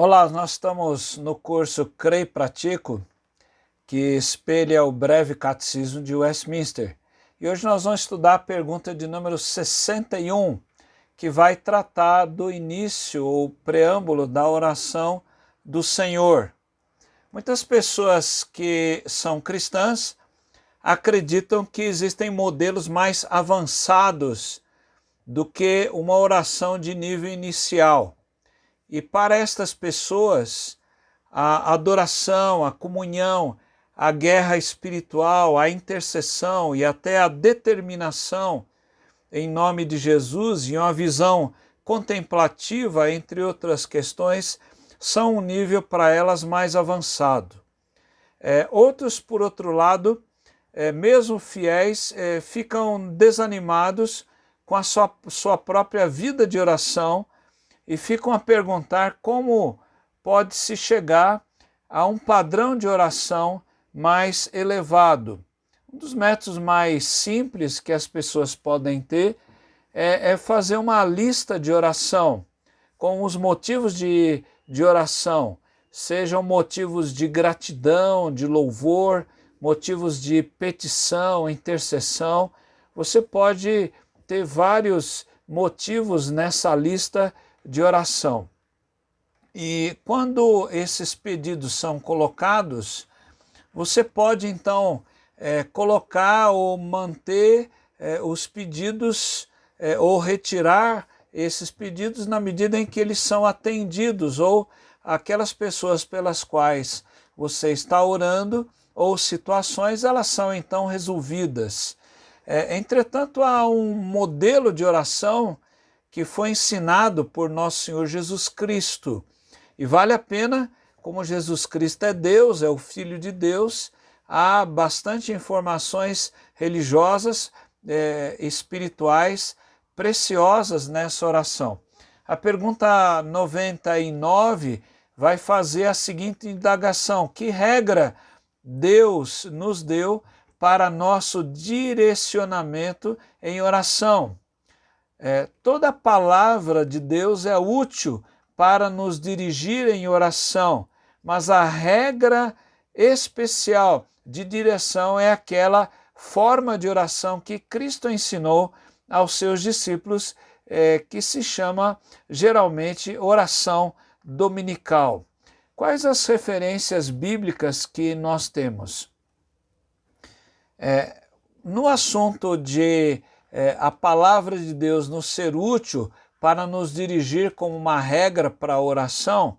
Olá, nós estamos no curso Creio e Pratico, que espelha o breve catecismo de Westminster. E hoje nós vamos estudar a pergunta de número 61, que vai tratar do início ou preâmbulo da oração do Senhor. Muitas pessoas que são cristãs acreditam que existem modelos mais avançados do que uma oração de nível inicial. E para estas pessoas, a adoração, a comunhão, a guerra espiritual, a intercessão e até a determinação em nome de Jesus e uma visão contemplativa, entre outras questões, são um nível para elas mais avançado. É, outros, por outro lado, é, mesmo fiéis, é, ficam desanimados com a sua, sua própria vida de oração e ficam a perguntar como pode-se chegar a um padrão de oração mais elevado. Um dos métodos mais simples que as pessoas podem ter é, é fazer uma lista de oração com os motivos de, de oração, sejam motivos de gratidão, de louvor, motivos de petição, intercessão. Você pode ter vários motivos nessa lista de oração. E quando esses pedidos são colocados, você pode então é, colocar ou manter é, os pedidos é, ou retirar esses pedidos na medida em que eles são atendidos ou aquelas pessoas pelas quais você está orando ou situações, elas são então resolvidas. É, entretanto, há um modelo de oração que foi ensinado por nosso Senhor Jesus Cristo. E vale a pena, como Jesus Cristo é Deus, é o Filho de Deus, há bastante informações religiosas, é, espirituais, preciosas nessa oração. A pergunta 99 vai fazer a seguinte indagação: que regra Deus nos deu para nosso direcionamento em oração? É, toda palavra de Deus é útil para nos dirigir em oração, mas a regra especial de direção é aquela forma de oração que Cristo ensinou aos seus discípulos, é, que se chama geralmente oração dominical. Quais as referências bíblicas que nós temos? É, no assunto de é, a palavra de Deus nos ser útil para nos dirigir como uma regra para a oração,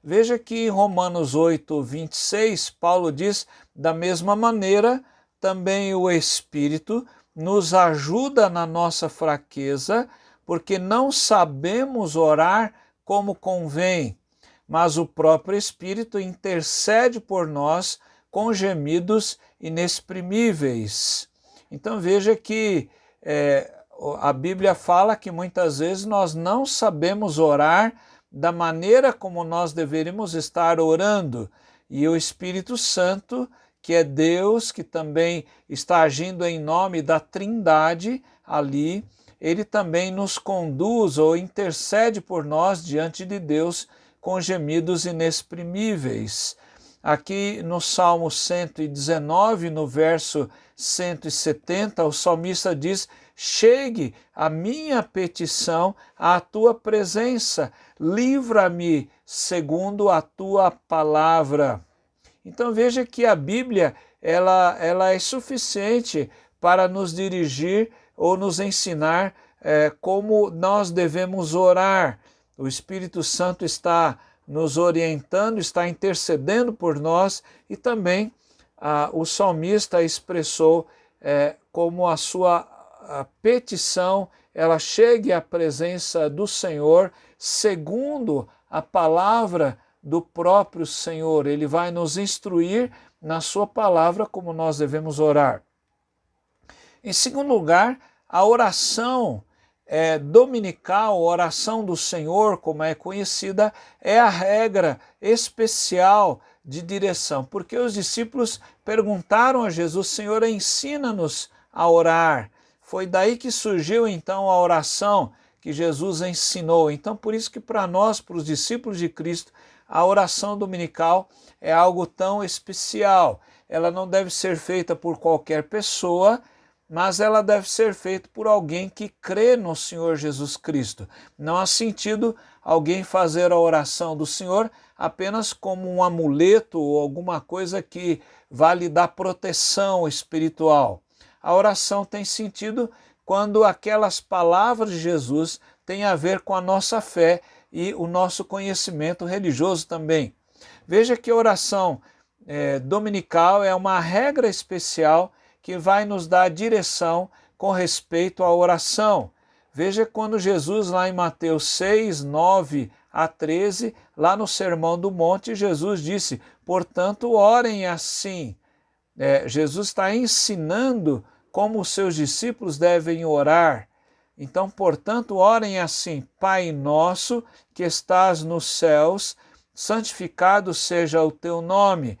veja que em Romanos 8, 26, Paulo diz: da mesma maneira, também o Espírito nos ajuda na nossa fraqueza, porque não sabemos orar como convém, mas o próprio Espírito intercede por nós com gemidos inexprimíveis. Então veja que é, a Bíblia fala que muitas vezes nós não sabemos orar da maneira como nós deveríamos estar orando, e o Espírito Santo, que é Deus, que também está agindo em nome da Trindade ali, ele também nos conduz ou intercede por nós diante de Deus com gemidos inexprimíveis. Aqui no Salmo 119, no verso 170, o salmista diz: Chegue a minha petição à tua presença, livra-me segundo a tua palavra. Então veja que a Bíblia ela, ela é suficiente para nos dirigir ou nos ensinar é, como nós devemos orar. O Espírito Santo está nos orientando, está intercedendo por nós e também ah, o salmista expressou é, como a sua a petição ela chegue à presença do Senhor segundo a palavra do próprio Senhor. Ele vai nos instruir na sua palavra como nós devemos orar. Em segundo lugar, a oração é, dominical, oração do Senhor, como é conhecida, é a regra especial de direção, porque os discípulos perguntaram a Jesus: Senhor, ensina-nos a orar. Foi daí que surgiu então a oração que Jesus ensinou. Então, por isso que para nós, para os discípulos de Cristo, a oração dominical é algo tão especial. Ela não deve ser feita por qualquer pessoa, mas ela deve ser feita por alguém que crê no Senhor Jesus Cristo. Não há sentido alguém fazer a oração do Senhor apenas como um amuleto ou alguma coisa que vá lhe dar proteção espiritual. A oração tem sentido quando aquelas palavras de Jesus têm a ver com a nossa fé e o nosso conhecimento religioso também. Veja que a oração é, dominical é uma regra especial que vai nos dar direção com respeito à oração. Veja quando Jesus, lá em Mateus 6, 9 a 13, lá no Sermão do Monte, Jesus disse: portanto, orem assim. É, Jesus está ensinando como os seus discípulos devem orar. Então, portanto, orem assim: Pai nosso que estás nos céus, santificado seja o teu nome,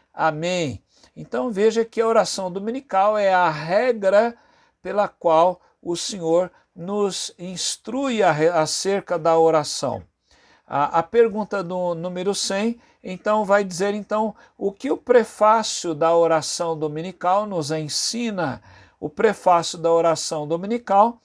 Amém. Então veja que a oração dominical é a regra pela qual o Senhor nos instrui acerca da oração. A, a pergunta do número 100 então vai dizer então o que o prefácio da oração dominical nos ensina. O prefácio da oração dominical,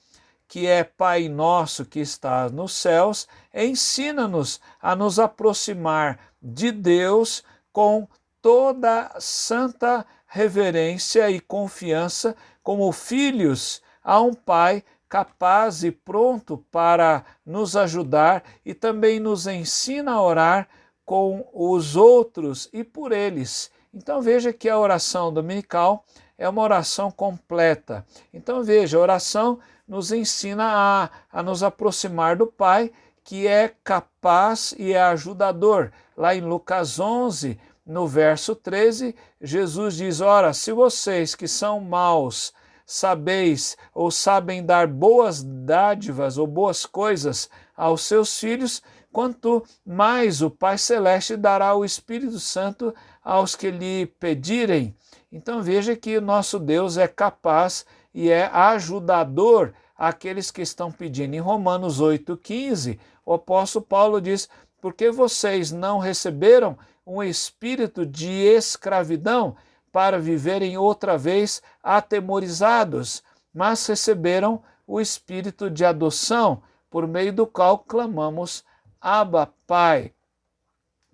que é Pai nosso que está nos céus, ensina-nos a nos aproximar de Deus com toda santa reverência e confiança, como filhos a um Pai capaz e pronto para nos ajudar e também nos ensina a orar com os outros e por eles. Então veja que a oração dominical é uma oração completa. Então veja, a oração nos ensina a, a nos aproximar do Pai, que é capaz e é ajudador. Lá em Lucas 11, no verso 13, Jesus diz: Ora, se vocês que são maus sabeis ou sabem dar boas dádivas ou boas coisas aos seus filhos, quanto mais o Pai Celeste dará o Espírito Santo aos que lhe pedirem. Então veja que o nosso Deus é capaz e é ajudador àqueles que estão pedindo. Em Romanos 8,15, o apóstolo Paulo diz: Porque vocês não receberam um espírito de escravidão para viverem outra vez atemorizados, mas receberam o espírito de adoção, por meio do qual clamamos Abba, Pai.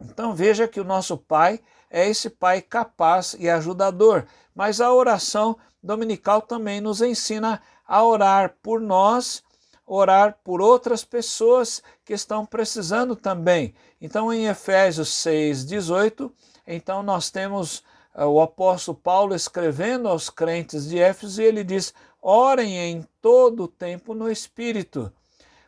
Então veja que o nosso Pai é esse Pai capaz e ajudador, mas a oração dominical também nos ensina a orar por nós, orar por outras pessoas que estão precisando também. Então em Efésios 6, 18, então nós temos uh, o apóstolo Paulo escrevendo aos crentes de Éfeso e ele diz: orem em todo o tempo no Espírito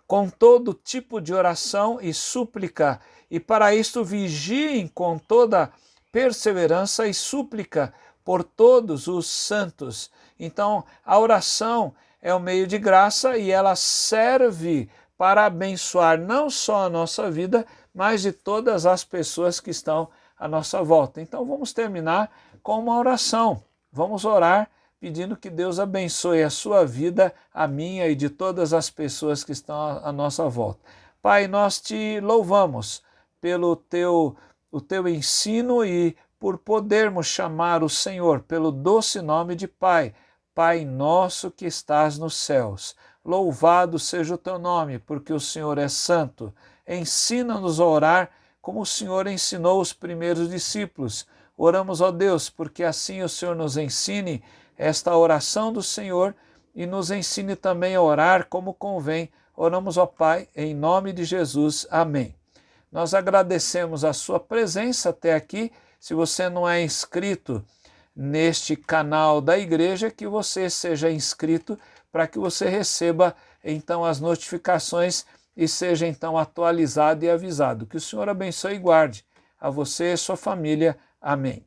com todo tipo de oração e súplica, e para isto vigiem com toda perseverança e súplica por todos os santos. Então, a oração é o um meio de graça e ela serve para abençoar não só a nossa vida, mas de todas as pessoas que estão à nossa volta. Então, vamos terminar com uma oração. Vamos orar pedindo que Deus abençoe a sua vida, a minha e de todas as pessoas que estão à nossa volta. Pai, nós te louvamos pelo teu, o teu ensino e por podermos chamar o Senhor pelo doce nome de Pai, Pai nosso que estás nos céus. Louvado seja o teu nome, porque o Senhor é santo. Ensina-nos a orar como o Senhor ensinou os primeiros discípulos. Oramos, ó Deus, porque assim o Senhor nos ensine esta oração do Senhor e nos ensine também a orar como convém. Oramos, ó Pai, em nome de Jesus. Amém. Nós agradecemos a sua presença até aqui. Se você não é inscrito neste canal da igreja, que você seja inscrito para que você receba então as notificações e seja então atualizado e avisado. Que o Senhor abençoe e guarde a você e sua família. Amém.